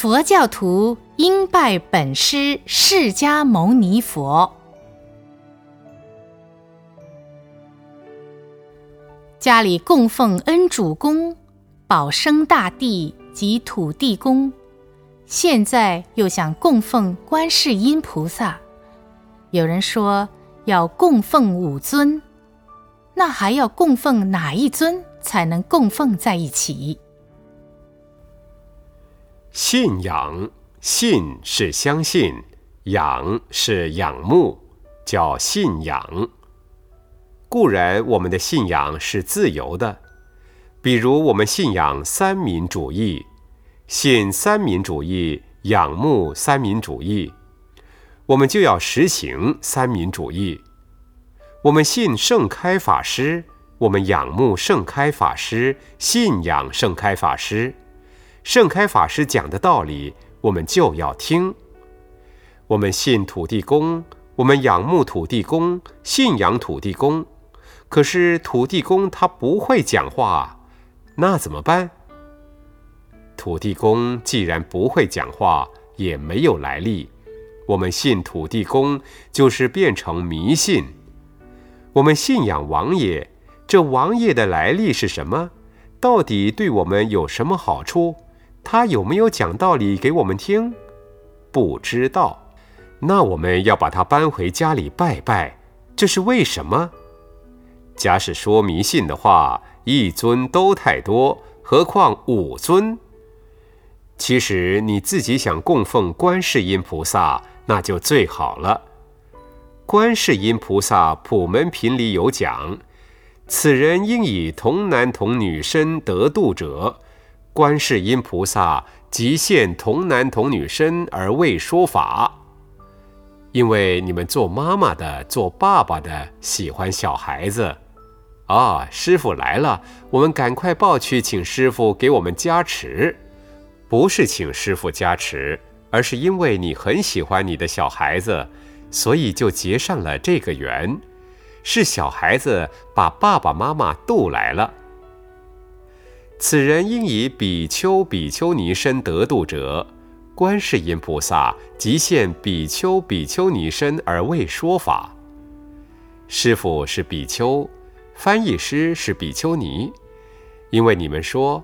佛教徒应拜本师释迦牟尼佛。家里供奉恩主公、保生大帝及土地公，现在又想供奉观世音菩萨。有人说要供奉五尊，那还要供奉哪一尊才能供奉在一起？信仰，信是相信，仰是仰慕，叫信仰。固然，我们的信仰是自由的，比如我们信仰三民主义，信三民主义，仰慕三民主义，我们就要实行三民主义。我们信盛开法师，我们仰慕盛开法师，信仰盛开法师。盛开法师讲的道理，我们就要听。我们信土地公，我们仰慕土地公，信仰土地公。可是土地公他不会讲话，那怎么办？土地公既然不会讲话，也没有来历，我们信土地公就是变成迷信。我们信仰王爷，这王爷的来历是什么？到底对我们有什么好处？他有没有讲道理给我们听？不知道。那我们要把他搬回家里拜拜，这是为什么？假使说迷信的话，一尊都太多，何况五尊？其实你自己想供奉观世音菩萨，那就最好了。观世音菩萨普门品里有讲：此人应以童男童女身得度者，观世音菩萨即现童男童女身而为说法。因为你们做妈妈的、做爸爸的喜欢小孩子。啊，师傅来了，我们赶快抱去，请师傅给我们加持。不是请师傅加持，而是因为你很喜欢你的小孩子，所以就结上了这个缘。是小孩子把爸爸妈妈渡来了。此人应以比丘、比丘尼身得度者，观世音菩萨即现比丘、比丘尼身而为说法。师傅是比丘。翻译师是比丘尼，因为你们说：“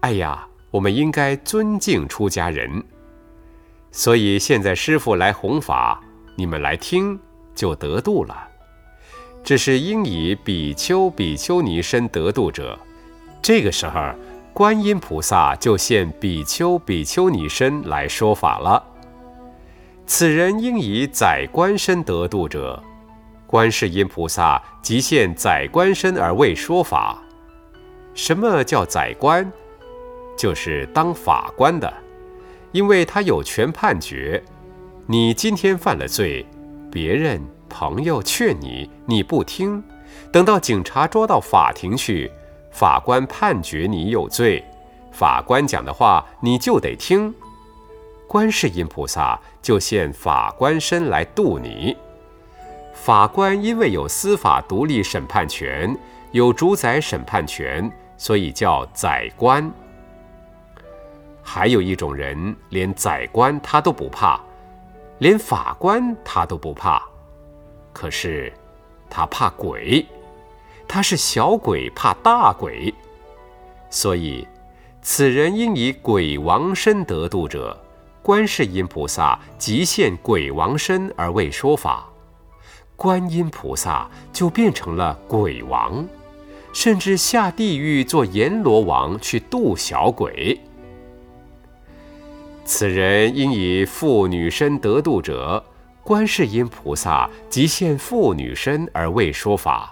哎呀，我们应该尊敬出家人。”所以现在师傅来弘法，你们来听就得度了。这是应以比丘、比丘尼身得度者，这个时候观音菩萨就现比丘、比丘尼身来说法了。此人应以宰官身得度者。观世音菩萨即现宰官身而为说法。什么叫宰官？就是当法官的，因为他有权判决。你今天犯了罪，别人朋友劝你，你不听，等到警察捉到法庭去，法官判决你有罪，法官讲的话你就得听。观世音菩萨就现法官身来度你。法官因为有司法独立审判权，有主宰审判权，所以叫宰官。还有一种人，连宰官他都不怕，连法官他都不怕，可是他怕鬼，他是小鬼怕大鬼，所以此人应以鬼王身得度者，观世音菩萨即现鬼王身而为说法。观音菩萨就变成了鬼王，甚至下地狱做阎罗王去度小鬼。此人应以妇女身得度者，观世音菩萨即现妇女身而为说法。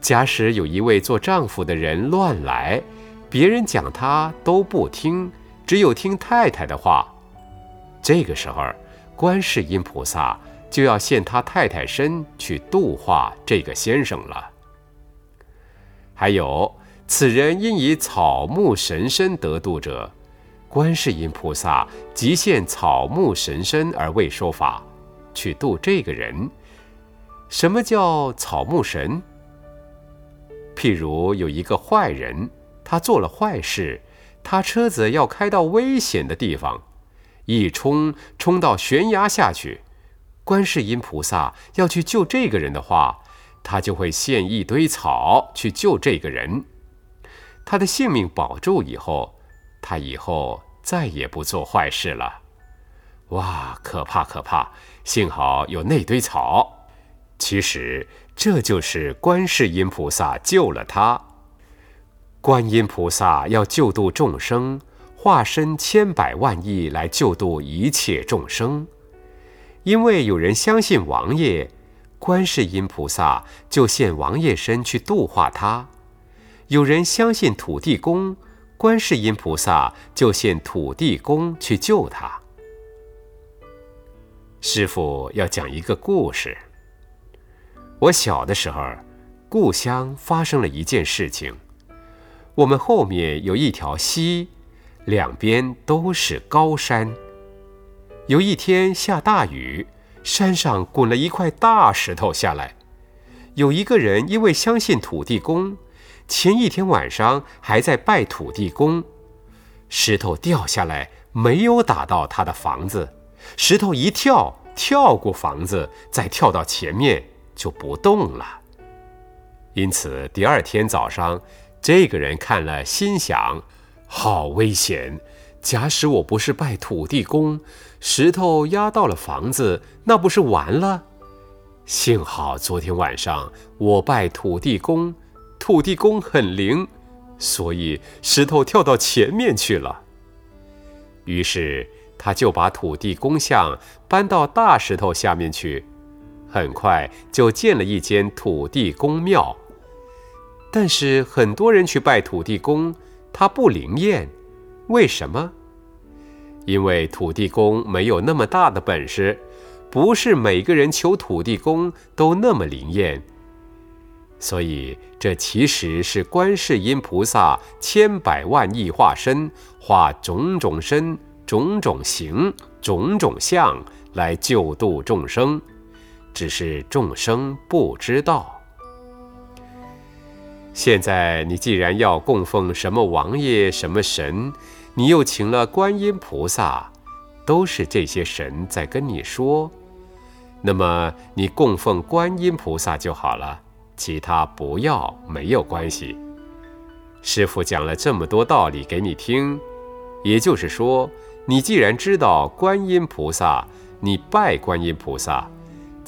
假使有一位做丈夫的人乱来，别人讲他都不听，只有听太太的话，这个时候，观世音菩萨。就要现他太太身去度化这个先生了。还有，此人因以草木神身得度者，观世音菩萨即现草木神身而为说法，去度这个人。什么叫草木神？譬如有一个坏人，他做了坏事，他车子要开到危险的地方，一冲冲到悬崖下去。观世音菩萨要去救这个人的话，他就会献一堆草去救这个人。他的性命保住以后，他以后再也不做坏事了。哇，可怕可怕！幸好有那堆草。其实这就是观世音菩萨救了他。观音菩萨要救度众生，化身千百万亿来救度一切众生。因为有人相信王爷，观世音菩萨就现王爷身去度化他；有人相信土地公，观世音菩萨就现土地公去救他。师傅要讲一个故事。我小的时候，故乡发生了一件事情。我们后面有一条溪，两边都是高山。有一天下大雨，山上滚了一块大石头下来。有一个人因为相信土地公，前一天晚上还在拜土地公，石头掉下来没有打到他的房子，石头一跳跳过房子，再跳到前面就不动了。因此第二天早上。这个人看了，心想：“好危险！假使我不是拜土地公，石头压到了房子，那不是完了？幸好昨天晚上我拜土地公，土地公很灵，所以石头跳到前面去了。于是他就把土地公像搬到大石头下面去，很快就建了一间土地公庙。”但是很多人去拜土地公，他不灵验，为什么？因为土地公没有那么大的本事，不是每个人求土地公都那么灵验。所以这其实是观世音菩萨千百万亿化身，化种种身、种种形、种种相来救度众生，只是众生不知道。现在你既然要供奉什么王爷、什么神，你又请了观音菩萨，都是这些神在跟你说，那么你供奉观音菩萨就好了，其他不要没有关系。师傅讲了这么多道理给你听，也就是说，你既然知道观音菩萨，你拜观音菩萨，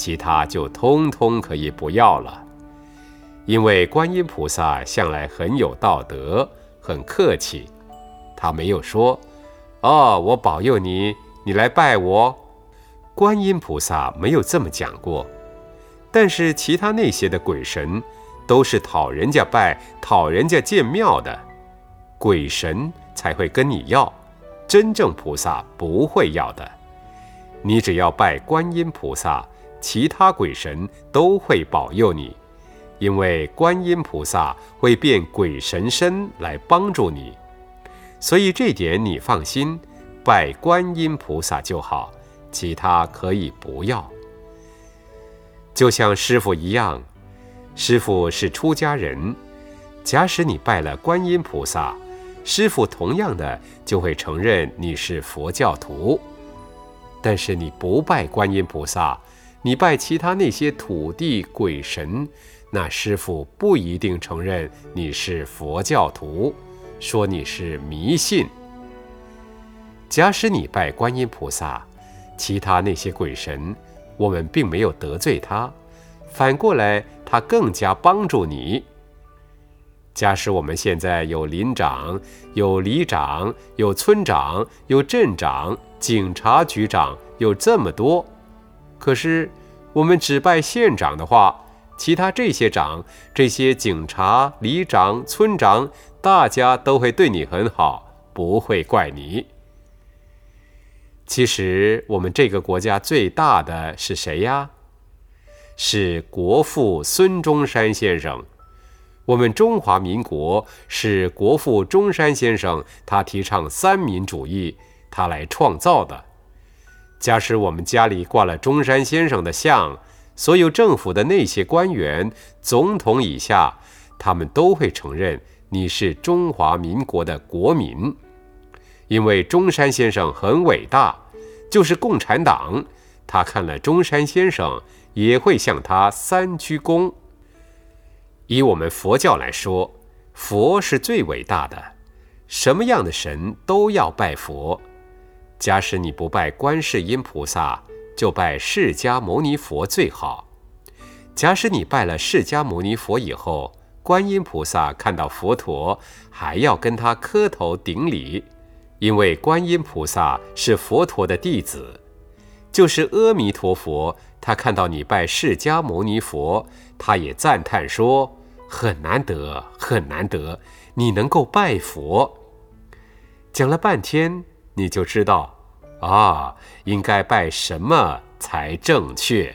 其他就通通可以不要了。因为观音菩萨向来很有道德，很客气，他没有说：“哦，我保佑你，你来拜我。”观音菩萨没有这么讲过。但是其他那些的鬼神，都是讨人家拜、讨人家建庙的，鬼神才会跟你要，真正菩萨不会要的。你只要拜观音菩萨，其他鬼神都会保佑你。因为观音菩萨会变鬼神身来帮助你，所以这点你放心，拜观音菩萨就好，其他可以不要。就像师傅一样，师傅是出家人，假使你拜了观音菩萨，师傅同样的就会承认你是佛教徒。但是你不拜观音菩萨，你拜其他那些土地鬼神。那师傅不一定承认你是佛教徒，说你是迷信。假使你拜观音菩萨，其他那些鬼神，我们并没有得罪他，反过来他更加帮助你。假使我们现在有林长、有里长、有村长、有镇长、警察局长，有这么多，可是我们只拜县长的话。其他这些长、这些警察、里长、村长，大家都会对你很好，不会怪你。其实我们这个国家最大的是谁呀？是国父孙中山先生。我们中华民国是国父中山先生，他提倡三民主义，他来创造的。假使我们家里挂了中山先生的像。所有政府的那些官员，总统以下，他们都会承认你是中华民国的国民。因为中山先生很伟大，就是共产党，他看了中山先生也会向他三鞠躬。以我们佛教来说，佛是最伟大的，什么样的神都要拜佛。假使你不拜观世音菩萨，就拜释迦牟尼佛最好。假使你拜了释迦牟尼佛以后，观音菩萨看到佛陀还要跟他磕头顶礼，因为观音菩萨是佛陀的弟子。就是阿弥陀佛，他看到你拜释迦牟尼佛，他也赞叹说：“很难得，很难得，你能够拜佛。”讲了半天，你就知道，啊，应该拜什么才正确。